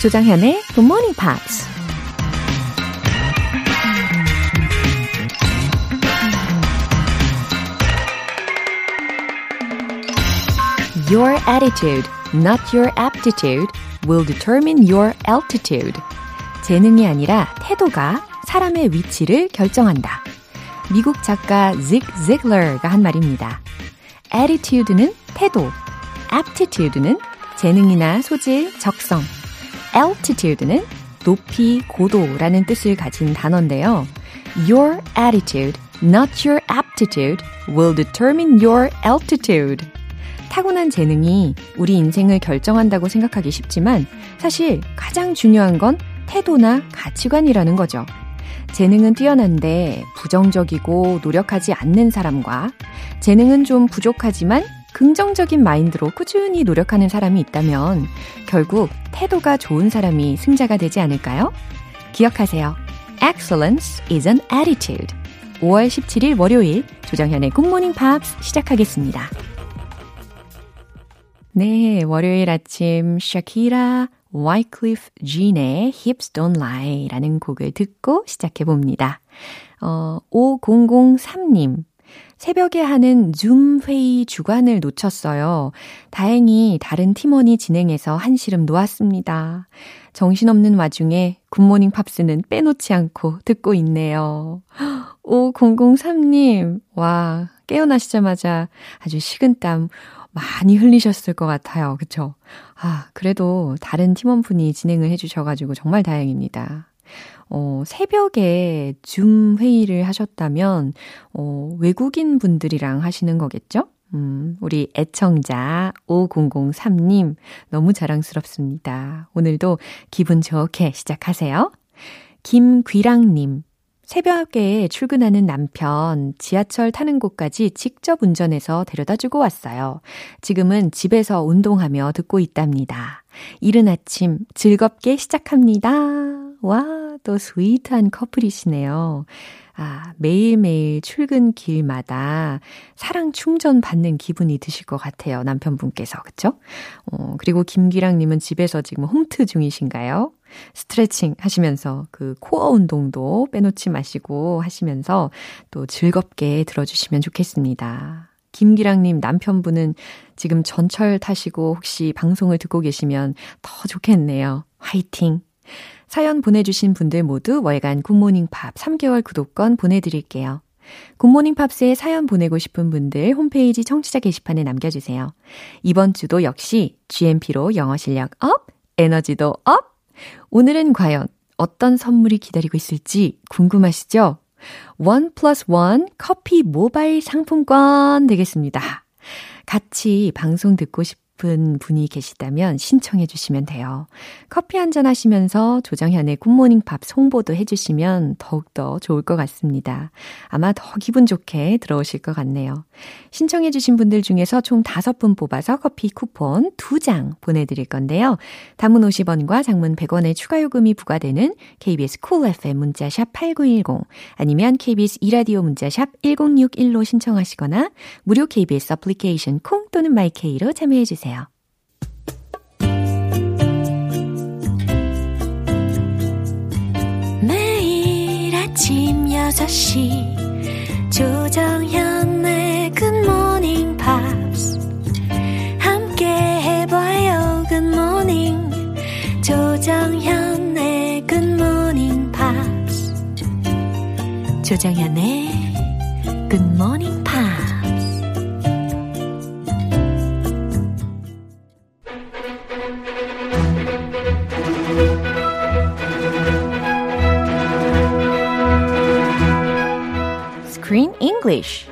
조장현의 Good Morning Pops. Your attitude, not your aptitude, will determine your altitude. 재능이 아니라 태도가 사람의 위치를 결정한다. 미국 작가 직 지글러가 한 말입니다. attitude는 태도, aptitude는 재능이나 소질, 적성, altitude는 높이, 고도라는 뜻을 가진 단어인데요. Your attitude, not your aptitude, will determine your altitude. 타고난 재능이 우리 인생을 결정한다고 생각하기 쉽지만 사실 가장 중요한 건 태도나 가치관이라는 거죠. 재능은 뛰어난데 부정적이고 노력하지 않는 사람과 재능은 좀 부족하지만 긍정적인 마인드로 꾸준히 노력하는 사람이 있다면 결국 태도가 좋은 사람이 승자가 되지 않을까요? 기억하세요. Excellence is an attitude. 5월 17일 월요일 조정현의 굿모닝 팝스 시작하겠습니다. 네, 월요일 아침 샤키라 Wyclef Jean의 Hips Don't Lie 라는 곡을 듣고 시작해 봅니다. 어, 5003님. 새벽에 하는 줌 회의 주관을 놓쳤어요. 다행히 다른 팀원이 진행해서 한시름 놓았습니다. 정신없는 와중에 굿모닝 팝스는 빼놓지 않고 듣고 있네요. 5003님, 와, 깨어나시자마자 아주 식은땀 많이 흘리셨을 것 같아요. 그쵸? 아, 그래도 다른 팀원분이 진행을 해주셔가지고 정말 다행입니다. 어, 새벽에 줌 회의를 하셨다면, 어, 외국인 분들이랑 하시는 거겠죠? 음, 우리 애청자 5003님, 너무 자랑스럽습니다. 오늘도 기분 좋게 시작하세요. 김귀랑님, 새벽에 출근하는 남편 지하철 타는 곳까지 직접 운전해서 데려다 주고 왔어요. 지금은 집에서 운동하며 듣고 있답니다. 이른 아침 즐겁게 시작합니다. 와, 또 스위트한 커플이시네요. 아, 매일매일 출근 길마다 사랑 충전 받는 기분이 드실 것 같아요. 남편분께서. 그쵸? 어, 그리고 김기랑님은 집에서 지금 홈트 중이신가요? 스트레칭 하시면서 그 코어 운동도 빼놓지 마시고 하시면서 또 즐겁게 들어주시면 좋겠습니다. 김기랑님 남편분은 지금 전철 타시고 혹시 방송을 듣고 계시면 더 좋겠네요. 화이팅! 사연 보내주신 분들 모두 월간 굿모닝 팝 3개월 구독권 보내드릴게요. 굿모닝 팝스에 사연 보내고 싶은 분들 홈페이지 청취자 게시판에 남겨주세요. 이번 주도 역시 GMP로 영어 실력 up, 에너지도 up! 오늘은 과연 어떤 선물이 기다리고 있을지 궁금하시죠? one plus one 커피 모바일 상품권 되겠습니다. 같이 방송 듣고 싶 싶은 분이 계시다면 신청해 주시면 돼요. 커피 한잔 하시면서 조정현의 굿모닝 팝스 홍보도 해 주시면 더욱더 좋을 것 같습니다. 아마 더 기분 좋게 들어오실 것 같네요. 신청해 주신 분들 중에서 총 5분 뽑아서 커피 쿠폰 2장 보내드릴 건데요. 단문 50원과 장문 100원의 추가 요금이 부과되는 KBS Cool FM 문자샵 8910 아니면 KBS 이라디오 문자샵 1061로 신청하시거나 무료 KBS 애플리케이션 콩 또는 마이케이로 참여해 주세요. 매일 아침 6시 조정현의 굿모닝 팝스 함께 해봐요 good morning 조정현의 굿모닝 팝스 조정현의 굿모닝 English.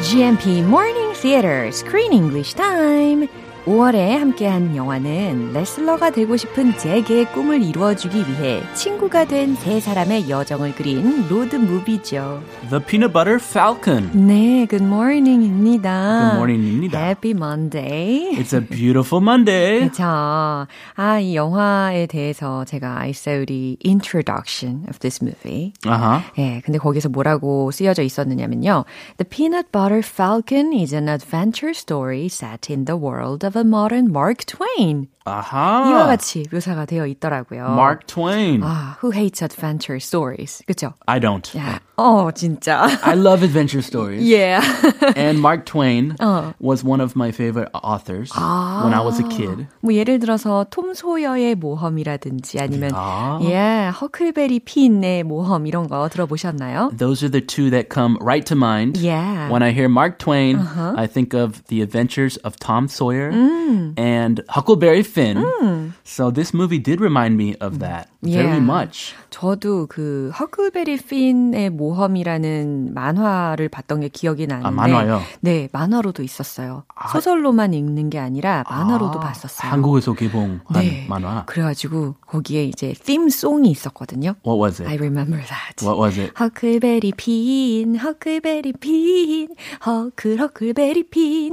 GMP Morning Theater Screen English Time. 5월에 함께한 영화는 레슬러가 되고 싶은 제게의 꿈을 이루어주기 위해 친구가 된 세 사람의 여정을 그린 로드 무비죠. The Peanut Butter Falcon. 네, good morning입니다. Good morning입니다. Happy Monday. It's a beautiful Monday. 그렇죠. 아, 이 영화에 대해서 제가 I saw the introduction of this movie. Uh-huh. 예, 근데 거기서 뭐라고 쓰여져 있었느냐면요. The Peanut Butter Falcon is an adventure story set in the world of a modern Mark Twain. 아하. 이와 같이 묘사가 되어 있더라고요. Mark Twain. 아, who hates adventure stories? 그죠? I don't. 야, 어, 진짜. I love adventure stories. yeah. And Mark Twain 어. was one of my favorite authors when I was a kid. 뭐 예를 들어서 톰 소여의 모험이라든지 아니면 아. 예, 허클베리 핀의 모험 이런 거 들어보셨나요? Those are the two that come right to mind. Yeah. When I hear Mark Twain, I think of the adventures of Tom Sawyer and Huckleberry Finn. So this movie did remind me of that very Yeah. much. 저도 그 허클베리 핀의 모험이라는 만화를 봤던 게 기억이 나는데 아, 만화요? 네, 만화로도 있었어요. 소설로만 읽는 게 아니라 만화로도 아, 봤었어요. 한국에서 개봉한 네. 만화. 그래가지고 거기에 이제 팀송이 있었거든요. What was it? I remember that. What was it? 허클베리 핀, 허클베리 핀, 허클 허클베리 핀.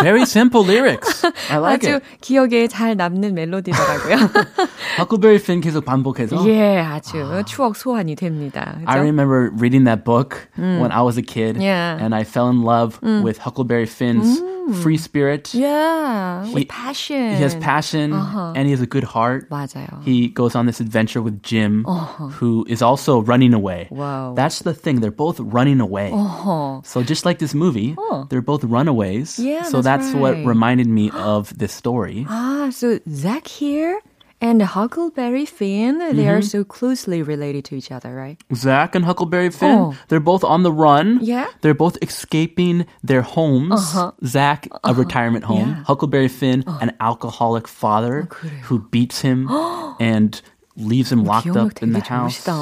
Very simple lyrics. I like 아주 it. 기억에 잘 남는 멜로디더라고요. Huckleberry Finn 계속 반복해서. 예, 아주 추억 소환이 됩니다. I 그죠? remember reading that book when I was a kid, Yeah. and I fell in love with Huckleberry Finn's free spirit. Yeah, with He- passion. He has passion and he has a good heart. 맞아요. He goes on this adventure with Jim, who is also running away. Wow. That's the thing; they're both running away. 어허. So just like this movie, Oh. they're both runaways. Yeah, so that's that's, what right. reminded me of this story. Ah, so Zack here and Huckleberry Finn, they are mm-hmm. so closely related to each other, right? Zach and Huckleberry Finn, Oh. they're both on the run. Yeah. They're both escaping their homes. Uh-huh. Zach, a uh-huh. retirement home. Uh-huh. Yeah. Huckleberry Finn, uh-huh. an alcoholic father oh, who beats him and leaves him locked 기억력 up in the 되게 house. 좋으시다.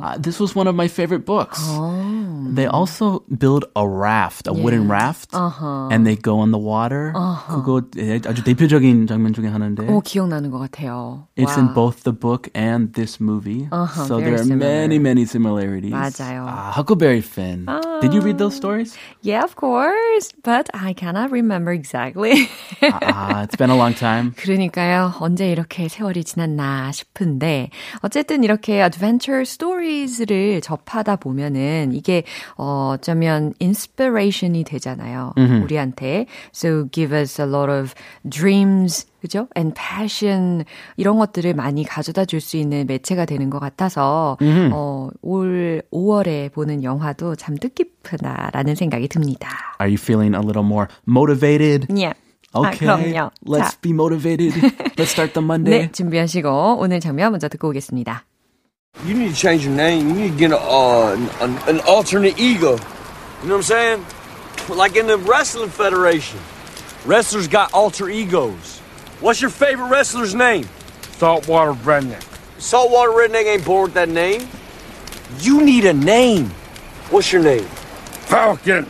Uh, this was one of my favorite books. Oh. They also build a raft, a wooden raft, Uh-huh. and they go on the water. 그거 아주 대표적인 장면 중에 하나인데. 오, 기억나는 것 같아요. It's 와. in both the book and this movie. Uh-huh, so very there are similar. many, many similarities. 맞아요. Ah, Huckleberry Finn. Did you read those stories? Yeah, of course. But I cannot remember exactly. ah, it's been a long time. 그러니까요. 언제 이렇게 세월이 지났나 싶은데 어쨌든 이렇게 adventure stories를 접하다 보면은 이게 어, 어쩌면 inspiration이 되잖아요. 우리한테. So give us a lot of dreams 그죠? And passion 이런 것들을 많이 가져다 줄 수 있는 매체가 되는 것 같아서 어, 올 5월에 보는 영화도 참 뜻깊다라는 생각이 듭니다. Are you feeling a little more motivated? Yeah. Okay, 아, 그럼요. let's 자, be motivated. let's start the Monday. 네, 준비하시고 오늘 장면 먼저 듣고 오겠습니다. You need to change your name. You need to get a, uh, an, an alternate ego. You know what I'm saying? Like in the Wrestling Federation. Wrestlers got alter egos. What's your favorite wrestler's name? Saltwater redneck. Saltwater Redneck ain't born with that name. You need a name. What's your name? Falcon.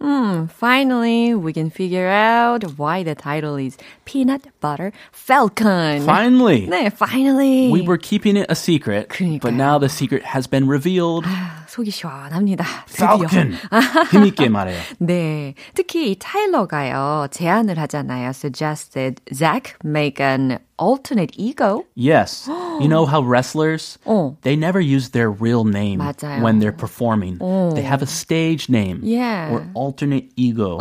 Hmm, finally, we can figure out why the title is Peanut Butter Falcon. Finally. 네, finally. We were keeping it a secret, but 그러니까요. now the secret has been revealed. 아, 속이 시원합니다. 드디어. Falcon. 힘있게 말해요. 네. 특히 이 타일러가요, 제안을 하잖아요. Suggested Zach make an alternate ego. Yes. you know how wrestlers, 어. they never use their real name 맞아요. when they're performing. 어. They have a stage name Yeah. or alternate ego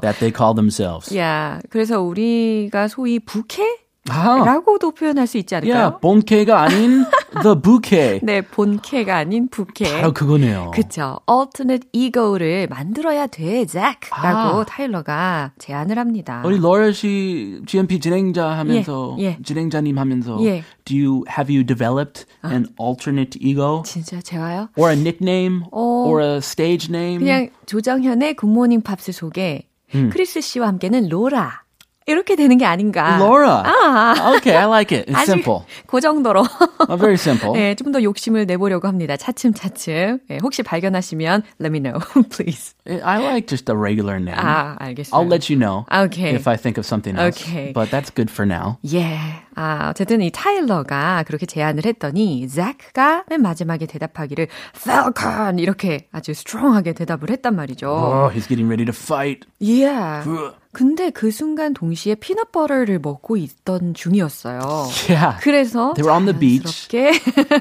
that they call themselves. 야, 그래서 우리가 소위 부캐? 아, 라고도 표현할 수 있지 않을까요? 본캐가 아닌 the bouquet. 네, 본캐가 아닌 부캐. 바로 그거네요. 그쵸. alternate ego를 만들어야 돼, Zach. 라고 아. 타일러가 제안을 합니다. 우리 로라 씨 GMP 진행자 하면서 예, 예. 진행자님 하면서 예. do you have you developed an alternate ego 진짜 제가요? or a nickname 어. or a stage name? 그냥 조정현의 굿모닝 팝스 속에 크리스 씨와 함께는 로라. 이렇게 되는 게 아닌가. Laura. 아. Okay, I like it. It's simple. 그 정도로. oh, very simple. 네, 좀 더 욕심을 내보려고 합니다. 차츰차츰. 네, 혹시 발견하시면 let me know, please. I like just a regular name. 아, 알겠어요. I'll let you know okay. if I think of something else. Okay. But that's good for now. Yeah. 아, 어쨌든 이 타일러가 그렇게 제안을 했더니 잭가 맨 마지막에 대답하기를 Falcon 이렇게 아주 strong하게 대답을 했단 말이죠. Oh, he's getting ready to fight. Yeah. 근데 그 순간 동시에 피넛버터를 먹고 있던 중이었어요. Yeah. 그래서 they were on the beach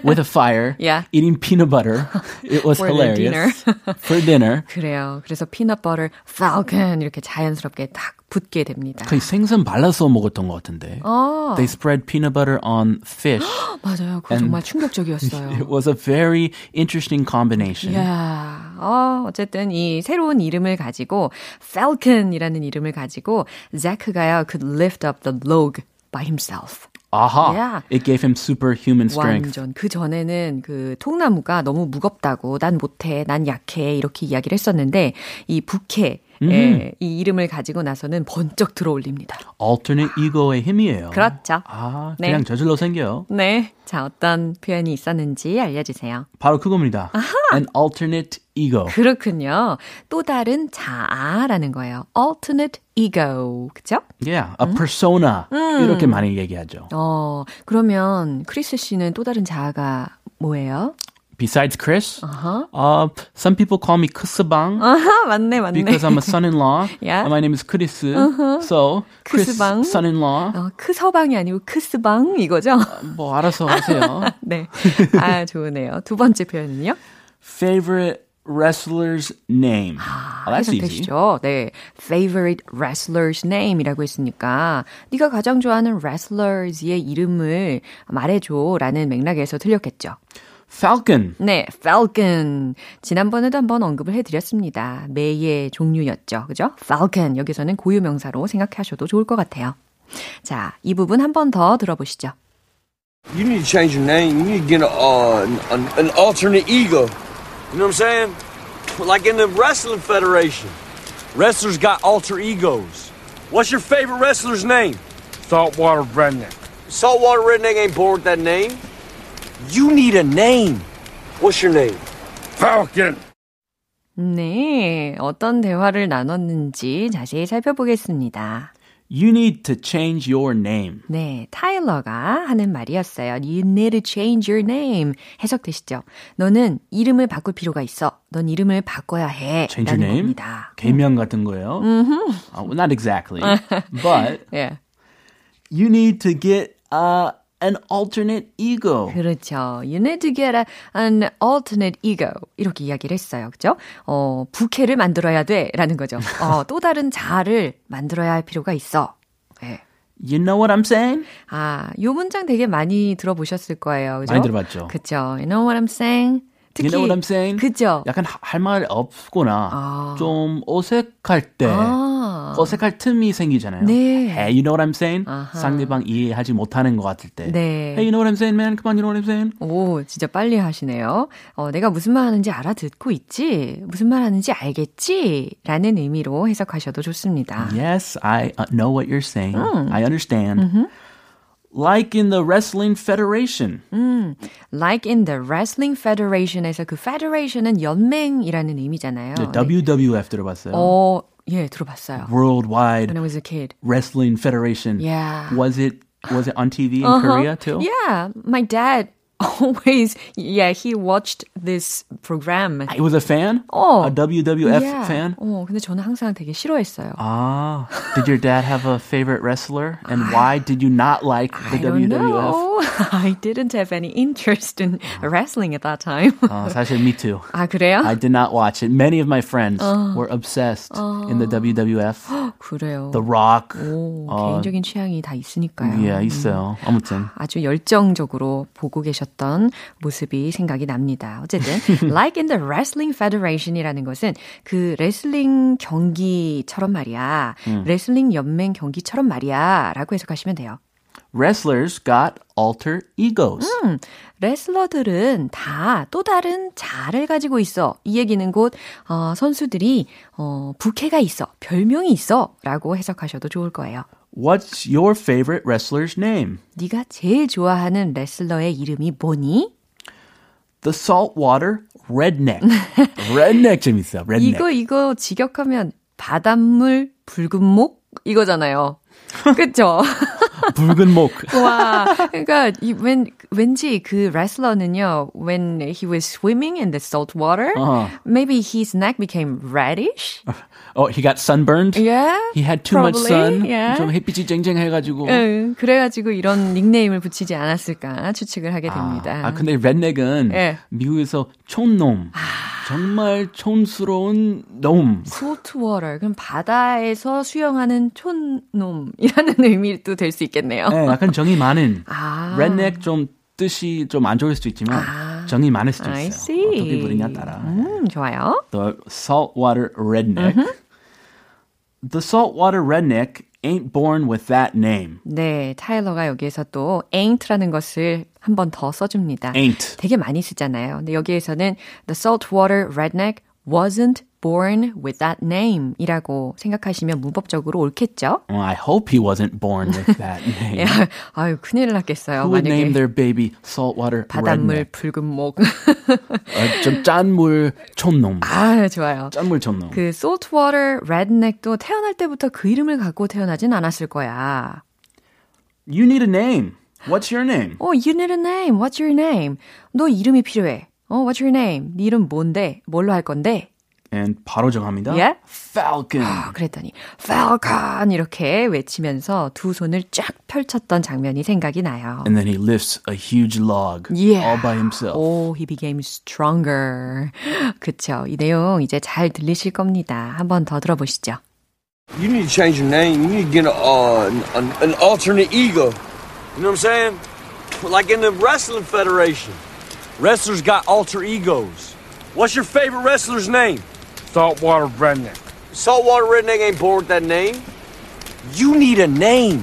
with a fire, yeah. eating peanut butter. It was For hilarious. Dinner. For dinner. 그래요. 그래서 피넛버터 falcon 이렇게 자연스럽게 딱 붙게 됩니다. 거의 생선 발라서 먹었던 것 같은데. 아. They spread peanut butter on fish. 맞아요. 그거 정말 충격적이었어요. It was a very interesting combination. Yeah. 어, 어쨌든 이 새로운 이름을 가지고 Falcon이라는 이름을 가지고 자크가요 could lift up the log by himself. 아하. Yeah. It gave him superhuman strength. 완전 그 전에는 그 통나무가 너무 무겁다고 난 못해, 난 약해 이렇게 이야기를 했었는데 이 부캐 예, 이 이름을 가지고 나서는 번쩍 들어올립니다. Alternate ego의 힘이에요. 그렇죠. 아, 네. 그냥 저절로 생겨요. 네. 자, 어떤 표현이 있었는지 알려주세요. 바로 그겁니다. An alternate ego. 그렇군요. 또 다른 자아라는 거예요. alternate ego. 그죠? Yeah, a persona. 이렇게 많이 얘기하죠. 어, 그러면 크리스 씨는 또 다른 자아가 뭐예요? Besides Chris, Uh-huh. uh, some people call me Kusabang 아하, 맞네, 맞네. because I'm a son-in-law. Yeah. And my name is Chris. So, Chris, Kusabang. son-in-law. 어, 크서방이 아니고 크스방 이거죠? 뭐 알아서 하세요. 네. 아, 좋으네요. 두 번째 표현은요? Favorite wrestler's name. oh, that's easy. 해석되시죠? 네. favorite wrestler's name이라고 했으니까 네가 가장 좋아하는 wrestlers의 이름을 말해줘라는 맥락에서 틀렸겠죠. Falcon. 네, falcon. 지난번에도 한번 언급을 해드렸습니다. 매의 종류였죠. 그죠? falcon. 여기서는 고유명사로 생각하셔도 좋을 것 같아요. 자, 이 부분 한 번 더 들어보시죠. You need to change your name. You need to get a, uh, an, an alternate ego. You know what I'm saying? Like in the Wrestling Federation. Wrestlers got alter egos. What's your favorite wrestler's name? Saltwater redneck. Saltwater Redneck ain't born with that name. You need a name. What's your name? Falcon. 네, 어떤 대화를 나눴는지 자세히 살펴보겠습니다. You need to change your name. 네, 타일러가 하는 말이었어요. You need to change your name. 해석되시죠? 너는 이름을 바꿀 필요가 있어. 넌 이름을 바꿔야 해. Change your name? 겁니다. 개명 같은 거예요. Uh, well, not exactly. but 예. you need to get uh, an alternate ego. 그렇죠. You need to get a, an alternate ego. 이렇게 이야기를 했어요. 그죠? 어, 부캐를 만들어야 돼. 라는 거죠. 어, 또 다른 자아를 만들어야 할 필요가 있어. 예. You know what I'm saying? 아, 요 문장 되게 많이 들어보셨을 거예요. 그죠? 많이 들어봤죠. 그쵸. You know what I'm saying? 특히, You know what I'm saying? 그죠? 약간 할 말 없거나 아. 좀 어색할 때 아. 어색할 틈이 생기잖아요. 네. Hey, you know what I'm saying? 아하. 상대방 이해하지 못하는 것 같을 때. 네. Hey, you know what I'm saying, man? Come on, you know what I'm saying? 오, 진짜 빨리 하시네요. 어, 내가 무슨 말 하는지 알아듣고 있지? 무슨 말 하는지 알겠지? 라는 의미로 해석하셔도 좋습니다. Yes, I uh, know what you're saying. I understand. Like in the Wrestling Federation. Like in the Wrestling Federation에서 그 Federation은 연맹이라는 의미잖아요. 네, WWF 들어봤어요? 어, 예, 들어봤어요. Worldwide When I was a kid. Wrestling Federation. Yeah. Was it was it on TV in Uh-huh. Korea too? Yeah, my dad always, yeah, he watched this program. He was a fan? 어. A WWF yeah. fan? 어, 근데 저는 항상 되게 싫어했어요. Ah, did your dad have a favorite wrestler? And why did you not like the I don't WWF? know. I didn't have any interest in wrestling at that time. 어, 사실 me too. 아, 그래요? I did not watch it. Many of my friends were obsessed in the WWF. 그래요. The Rock. 오, 어, 개인적인 취향이 다 있으니까요. yeah, 있어요. 아무튼. 아주 열정적으로 보고 계셨 던 모습이 생각이 납니다. 어쨌든 like in the wrestling federation이라는 것은 그 레슬링 경기처럼 말이야. 레슬링 연맹 경기처럼 말이야라고 해석하시면 돼요. Wrestlers got alter egos. 레슬러들은 다 또 다른 자아를 가지고 있어. 이 얘기는 곧 어, 선수들이 어, 부캐가 있어, 별명이 있어라고 해석하셔도 좋을 거예요. What's your favorite wrestler's name? 네가 제일 좋아하는 레슬러의 이름이 뭐니? The Saltwater Redneck. redneck 재밌어요. Redneck. 이거 이거 직역하면 바닷물 붉은 목 이거잖아요. 그쵸? 붉은 목. 와, 그러니까 이, 왠, 왠지 그 레슬러는요, when he was swimming in the salt water, uh-huh. maybe his neck became reddish. Oh, he got sunburned? Yeah. He had too probably, much sun. Yeah. 좀 햇빛이 쨍쨍해가지고. 응, 그래가지고 이런 닉네임을 붙이지 않았을까 추측을 하게 됩니다. 아, 아 근데 redneck은 예. 미국에서 촌놈. 정말 촌스러운 놈. salt water, 그럼 바다에서 수영하는 촌놈이라는 의미도 될 수 있겠네요. 네, 약간 정이 많은. 아. redneck 좀 뜻이 좀 안 좋을 수도 있지만 아. 정이 많을 수도 있어요. see. 어떻게 부르냐 따라. 음, 좋아요. The saltwater redneck. The saltwater redneck ain't born with that name. 네, 타일러가 여기에서 또 ain't라는 것을 한 번 더 써줍니다. Ain't. 되게 많이 쓰잖아요. 근데 여기에서는 the saltwater redneck wasn't born with that name 이라고 생각하시면 문법적으로 옳겠죠? Well, I hope he wasn't born with that name. 예, 아유, 큰일 났겠어요. Who would name their baby saltwater 바닷물 redneck? 붉은 목. 어, 좀 짠물 촌놈. 아, 좋아요. 짠물 촌놈. 그 saltwater redneck도 태어날 때부터 그 이름을 갖고 태어나진 않았을 거야. You need a name. What's your name? 어, you need a name. What's your name? 너 이름이 필요해. 어, what's your name? 네 이름 뭔데? 뭘로 할 건데? And 바로 정합니다. Yeah? Falcon. 아, 그랬더니 falcon 이렇게 외치면서 두 손을 쫙 펼쳤던 장면이 생각이 나요. And then he lifts a huge log Yeah. all by himself. Oh, he became stronger. 그쵸. 이 내용 이제 잘 들리실 겁니다. 한번 더 들어보시죠. You need to change your name. You need to get a, uh, an, an alternate ego. You know what I'm saying? Like in the Wrestling Federation. Wrestlers got alter egos. What's your favorite wrestler's name? Saltwater redneck. Saltwater Redneck ain't born with that name. You need a name.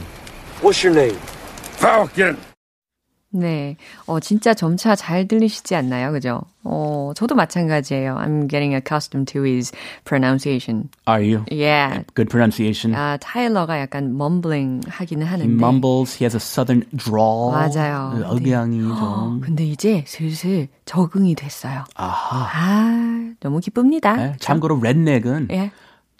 What's your name? Falcon. 네. 어, 진짜 점차 잘 들리시지 않나요? 그죠? 어, 저도 마찬가지예요. I'm getting accustomed to his pronunciation. Are you? Yeah. Good pronunciation. 아, 타일러가 약간 mumbling 하기는 He 하는데. mumbles. He has a southern drawl. 맞아요. 그 억양이 좀. 근데 이제 슬슬 적응이 됐어요. 아하. 아, 너무 기쁩니다. 네, 참고로 redneck은 예.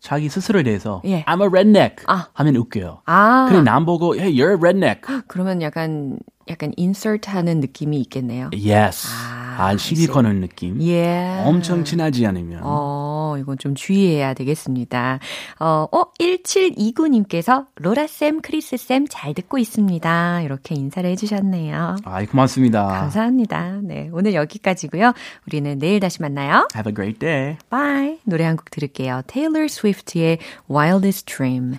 자기 스스로에 대해서 예. I'm a redneck 아. 하면 웃겨요. 아. 그냥 남 보고 Hey, you're a redneck. 그러면 약간 약간 insert 하는 느낌이 있겠네요. Yes. 아, 아, 시비 거는 느낌. 예. 엄청 친하지 않으면. 어, 이건 좀 주의해야 되겠습니다. 어, 어, 1729님께서 로라쌤, 크리스쌤 잘 듣고 있습니다. 이렇게 인사를 해주셨네요. 아이, 고맙습니다. 감사합니다. 네, 오늘 여기까지고요. 우리는 내일 다시 만나요. Have a great day. Bye. 노래 한 곡 들을게요. Taylor Swift의 Wildest Dream.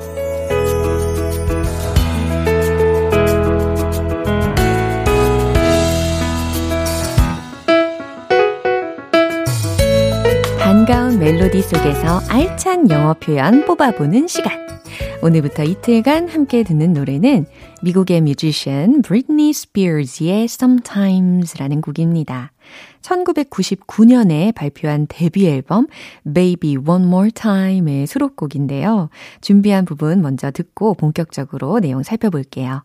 멜로디 속에서 알찬 영어 표현 뽑아보는 시간. 오늘부터 이틀간 함께 듣는 노래는 미국의 뮤지션 브리트니 스피어즈의 Sometimes라는 곡입니다. 1999년에 발표한 데뷔 앨범 Baby One More Time의 수록곡인데요. 준비한 부분 먼저 듣고 본격적으로 내용 살펴볼게요.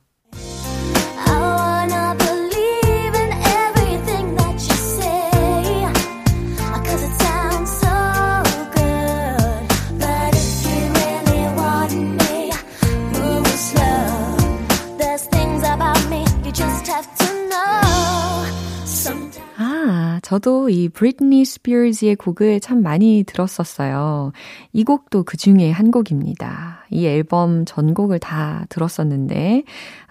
저도 이 브리트니 스피어즈의 곡을 참 많이 들었었어요. 이 곡도 그 중에 한 곡입니다. 이 앨범 전곡을 다 들었었는데,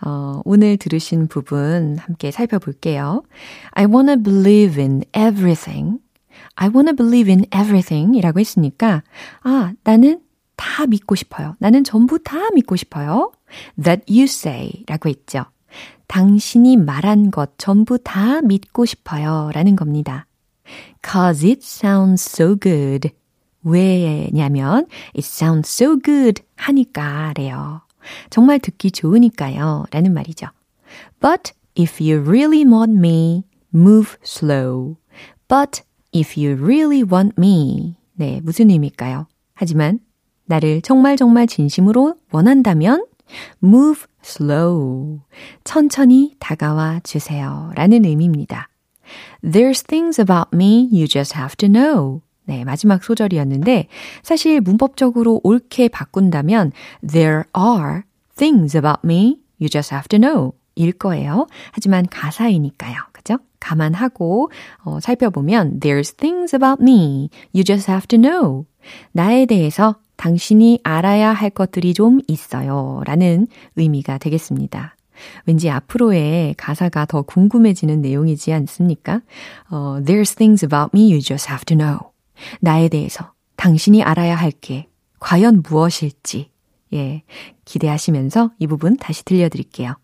어, 오늘 들으신 부분 함께 살펴볼게요. I wanna believe in everything. I wanna believe in everything 이라고 했으니까, 아, 나는 다 믿고 싶어요. 나는 전부 다 믿고 싶어요. That you say 라고 했죠. 당신이 말한 것 전부 다 믿고 싶어요. 라는 겁니다. Cause it sounds so good. 왜냐면 it sounds so good 하니까 래요. 정말 듣기 좋으니까요. 라는 말이죠. But if you really want me, move slow. But if you really want me. 네, 무슨 의미일까요? 하지만 나를 정말 정말 진심으로 원한다면 move slow. 천천히 다가와 주세요. 라는 의미입니다. There's things about me you just have to know. 네, 마지막 소절이었는데 사실 문법적으로 옳게 바꾼다면 There are things about me you just have to know 일 거예요. 하지만 가사이니까요. 그죠? 감안하고 어, 살펴보면 There's things about me you just have to know. 나에 대해서 당신이 알아야 할 것들이 좀 있어요. 라는 의미가 되겠습니다. 왠지 앞으로의 가사가 더 궁금해지는 내용이지 않습니까? 어, There's things about me you just have to know. 나에 대해서 당신이 알아야 할 게 과연 무엇일지. 예, 기대하시면서 이 부분 다시 들려드릴게요.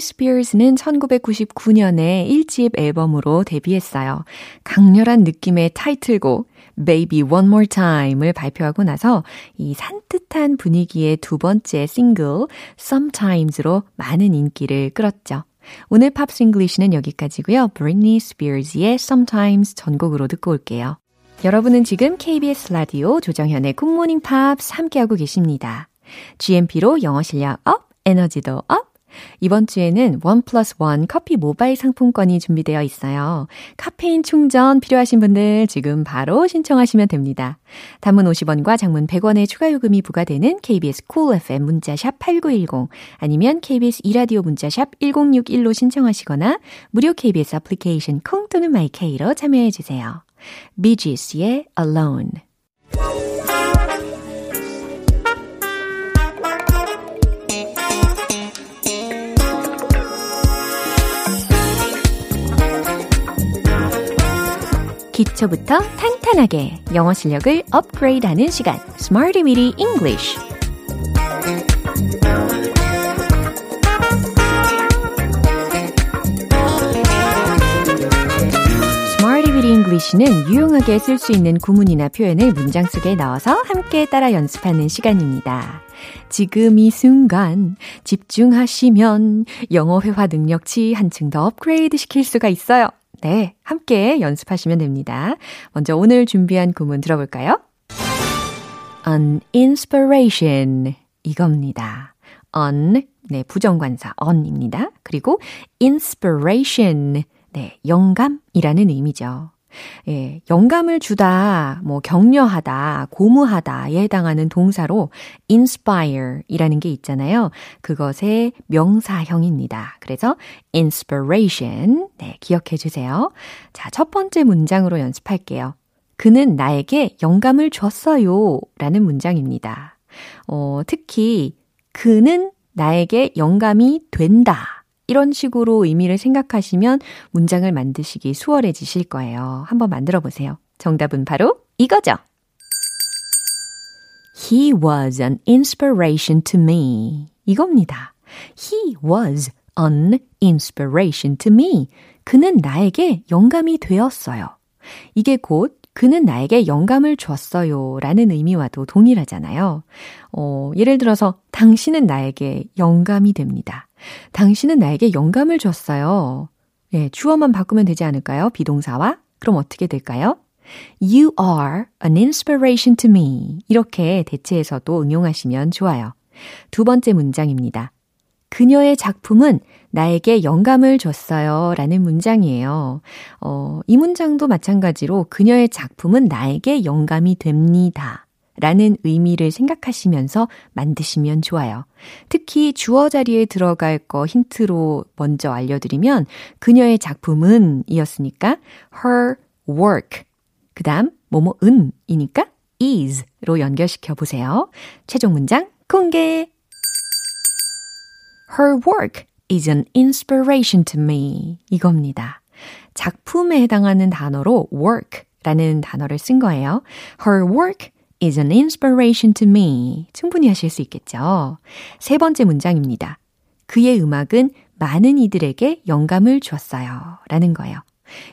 스피어스는 1999년에 1집 앨범으로 데뷔했어요. 강렬한 느낌의 타이틀곡 Baby One More Time을 발표하고 나서 이 산뜻한 분위기의 두 번째 싱글 Sometimes로 많은 인기를 끌었죠. 오늘 Pops English는 여기까지고요. 브리트니 스피어스의 Sometimes 전곡으로 듣고 올게요. 여러분은 지금 KBS 라디오 조정현의 굿모닝 팝스 함께하고 계십니다. GMP로 영어 실력 up, 에너지도 up, 이번 주에는 one plus one 커피 모바일 상품권이 준비되어 있어요. 카페인 충전 필요하신 분들 지금 바로 신청하시면 됩니다. 단문 50원과 장문 100원의 추가 요금이 부과되는 KBS Cool FM 문자샵 8910 아니면 KBS 이라디오 문자샵 1061로 신청하시거나 무료 KBS 애플리케이션 콩 또는 마이케이로 참여해 주세요. 비지스의 Alone 기초부터 탄탄하게 영어 실력을 업그레이드하는 시간, Smarty Weedy English. English는 유용하게 쓸 수 있는 구문이나 표현을 문장 속에 넣어서 함께 따라 연습하는 시간입니다. 지금 이 순간 집중하시면 영어 회화 능력치 한층 더 업그레이드 시킬 수가 있어요. 네, 함께 연습하시면 됩니다. 먼저 오늘 준비한 구문 들어볼까요? An inspiration 이겁니다. on 네, 부정관사 on입니다. 그리고 inspiration 네, 영감이라는 의미죠. 예, 영감을 주다, 뭐 격려하다, 고무하다에 해당하는 동사로 inspire 이라는 게 있잖아요. 그것의 명사형입니다. 그래서 inspiration. 네, 기억해 주세요. 자, 첫 번째 문장으로 연습할게요. 그는 나에게 영감을 줬어요. 라는 문장입니다. 어, 특히 그는 나에게 영감이 된다. 이런 식으로 의미를 생각하시면 문장을 만드시기 수월해지실 거예요. 한번 만들어 보세요. 정답은 바로 이거죠. He was an inspiration to me. 이겁니다. He was an inspiration to me. 그는 나에게 영감이 되었어요. 이게 곧 그는 나에게 영감을 줬어요. 라는 의미와도 동일하잖아요. 어, 예를 들어서, 당신은 나에게 영감이 됩니다. 당신은 나에게 영감을 줬어요. 예, 주어만 바꾸면 되지 않을까요? 비동사와? 그럼 어떻게 될까요? You are an inspiration to me. 이렇게 대체해서도 응용하시면 좋아요. 두 번째 문장입니다. 그녀의 작품은 나에게 영감을 줬어요. 라는 문장이에요. 어, 이 문장도 마찬가지로 그녀의 작품은 나에게 영감이 됩니다. 라는 의미를 생각하시면서 만드시면 좋아요. 특히 주어 자리에 들어갈 거 힌트로 먼저 알려드리면 그녀의 작품은 이었으니까 her work. 그 다음 뭐뭐은 이니까 is로 연결시켜 보세요. 최종 문장 공개. Her work is an inspiration to me. 이겁니다. 작품에 해당하는 단어로 work라는 단어를 쓴 거예요. Her work is an inspiration to me. 충분히 하실 수 있겠죠. 세 번째 문장입니다. 그의 음악은 많은 이들에게 영감을 주었어요. 라는 거예요.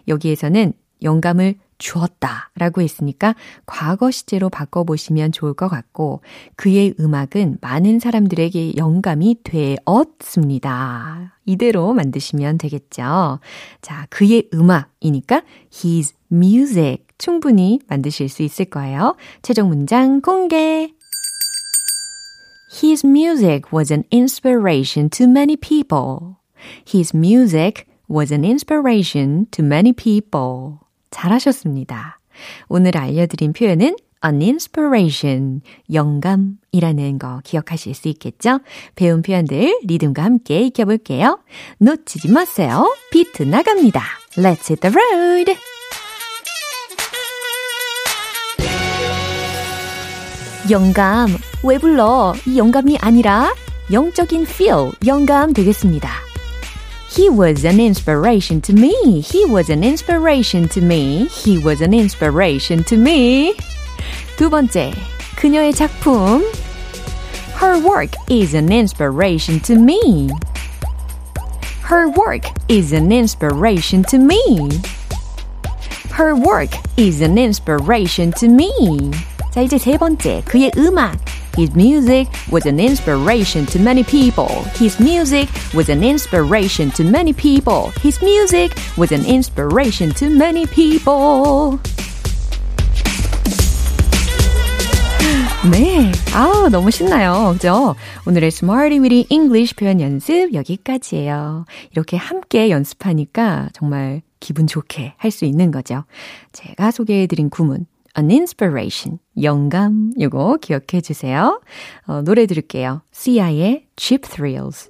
여기에서는 영감을 주었다 라고 했으니까 과거 시제로 바꿔보시면 좋을 것 같고 그의 음악은 많은 사람들에게 영감이 되었습니다. 이대로 만드시면 되겠죠. 자, 그의 음악이니까 his music 충분히 만드실 수 있을 거예요. 최종 문장 공개. His music was an inspiration to many people. His music was an inspiration to many people. 잘하셨습니다. 오늘 알려드린 표현은 an inspiration, 영감이라는 거 기억하실 수 있겠죠? 배운 표현들 리듬과 함께 익혀볼게요. 놓치지 마세요. 비트 나갑니다. Let's hit the road! 영감, 왜 불러? 이 영감이 아니라 영적인 feel, 영감 되겠습니다. He was an inspiration to me. He was an inspiration to me. He was an inspiration to me. 두 번째, 그녀의 작품. Her work is an inspiration to me. Her work is an inspiration to me. Her work is an inspiration to me. 자, 이제 세 번째, 그의 음악. His music was an inspiration to many people. His music was an inspiration to many people. His music was an inspiration to many people. 네. 아우, 너무 신나요. 그죠? 오늘의 Smarty Weedy English 표현 연습 여기까지예요. 이렇게 함께 연습하니까 정말 기분 좋게 할 수 있는 거죠. 제가 소개해드린 구문. an inspiration, 영감, 요거 기억해 주세요. 어, 노래 들을게요. CI의 Cheap Thrills.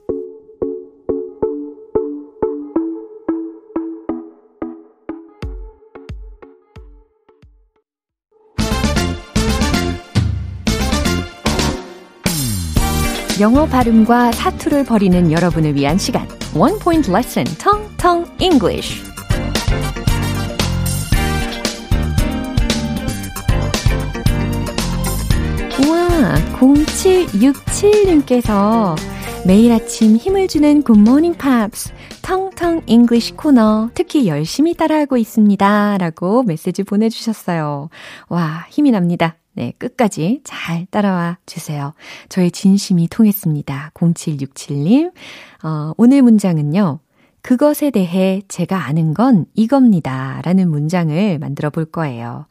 영어 발음과 사투를 벌이는 여러분을 위한 시간. One Point Lesson, Tong Tong English. 우와, 0767님께서 매일 아침 힘을 주는 굿모닝 팝스 텅텅 English 코너 특히 열심히 따라하고 있습니다. 라고 메시지 보내주셨어요. 와, 힘이 납니다. 네, 끝까지 잘 따라와 주세요. 저의 진심이 통했습니다. 0767님. 어, 오늘 문장은요. 그것에 대해 제가 아는 건 이겁니다. 라는 문장을 만들어 볼 거예요.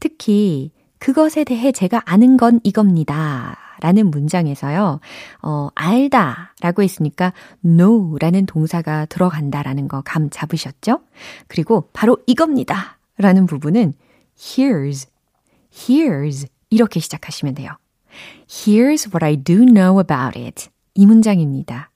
특히 그것에 대해 제가 아는 건 이겁니다. 라는 문장에서요, 어, 알다 라고 했으니까 know 라는 동사가 들어간다 라는 거 감 잡으셨죠? 그리고 바로 이겁니다. 라는 부분은 here's, here's 이렇게 시작하시면 돼요. Here's what I do know about it. 이 문장입니다.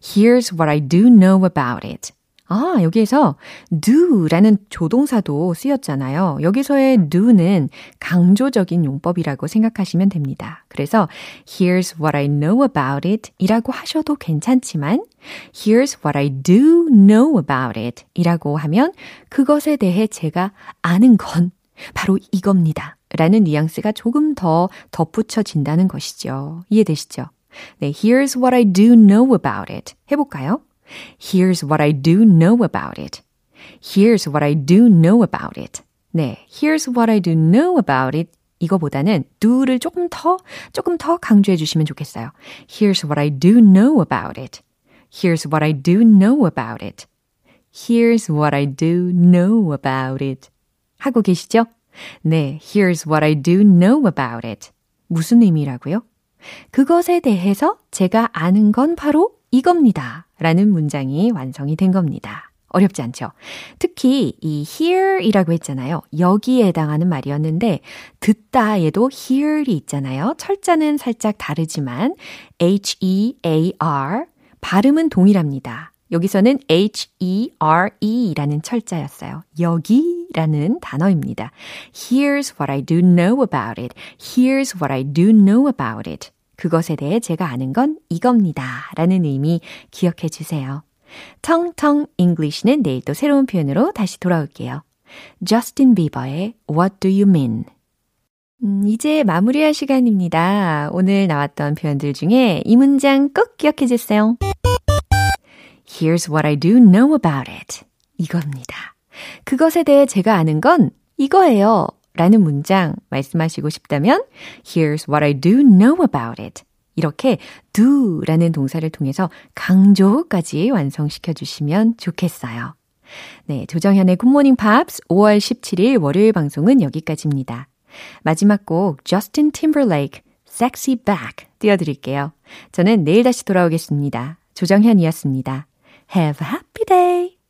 Here's what I do know about it. 아, 여기에서 do라는 조동사도 쓰였잖아요. 여기서의 do는 강조적인 용법이라고 생각하시면 됩니다. 그래서 here's what I know about it 이라고 하셔도 괜찮지만 here's what I do know about it 이라고 하면 그것에 대해 제가 아는 건 바로 이겁니다. 라는 뉘앙스가 조금 더 덧붙여진다는 것이죠. 이해되시죠? 네, here's what I do know about it. 해볼까요? Here's what I do know about it. Here's what I do know about it. 네, here's what I do know about it. 이거보다는 do를 조금 더, 조금 더 강조해 주시면 좋겠어요. Here's what I do know about it. Here's what I do know about it. Here's what I do know about it. 하고 계시죠? 네, here's what I do know about it. 무슨 의미라고요? 그것에 대해서 제가 아는 건 바로 이겁니다. 라는 문장이 완성이 된 겁니다. 어렵지 않죠? 특히 이 hear 이라고 했잖아요. 여기에 해당하는 말이었는데 듣다에도 hear이 있잖아요. 철자는 살짝 다르지만 H-E-A-R 발음은 동일합니다. 여기서는 H-E-R-E 라는 철자였어요. 여기 라는 단어입니다. Here's what I do know about it. Here's what I do know about it. 그것에 대해 제가 아는 건 이겁니다. 라는 의미 기억해 주세요. 텅텅 English는 내일 또 새로운 표현으로 다시 돌아올게요. 저스틴 비버의 What Do You Mean? 음, 이제 마무리할 시간입니다. 오늘 나왔던 표현들 중에 이 문장 꼭 기억해 주세요. Here's what I do know about it. 이겁니다. 그것에 대해 제가 아는 건 이거예요. 라는 문장 말씀하시고 싶다면 Here's what I do know about it. 이렇게 do 라는 동사를 통해서 강조까지 완성시켜 주시면 좋겠어요. 네, 조정현의 굿모닝 팝스 5월 17일 월요일 방송은 여기까지입니다. 마지막 곡 저스틴 팀버레이크 Sexy Back 띄워드릴게요. 저는 내일 다시 돌아오겠습니다. 조정현이었습니다. Have a happy day!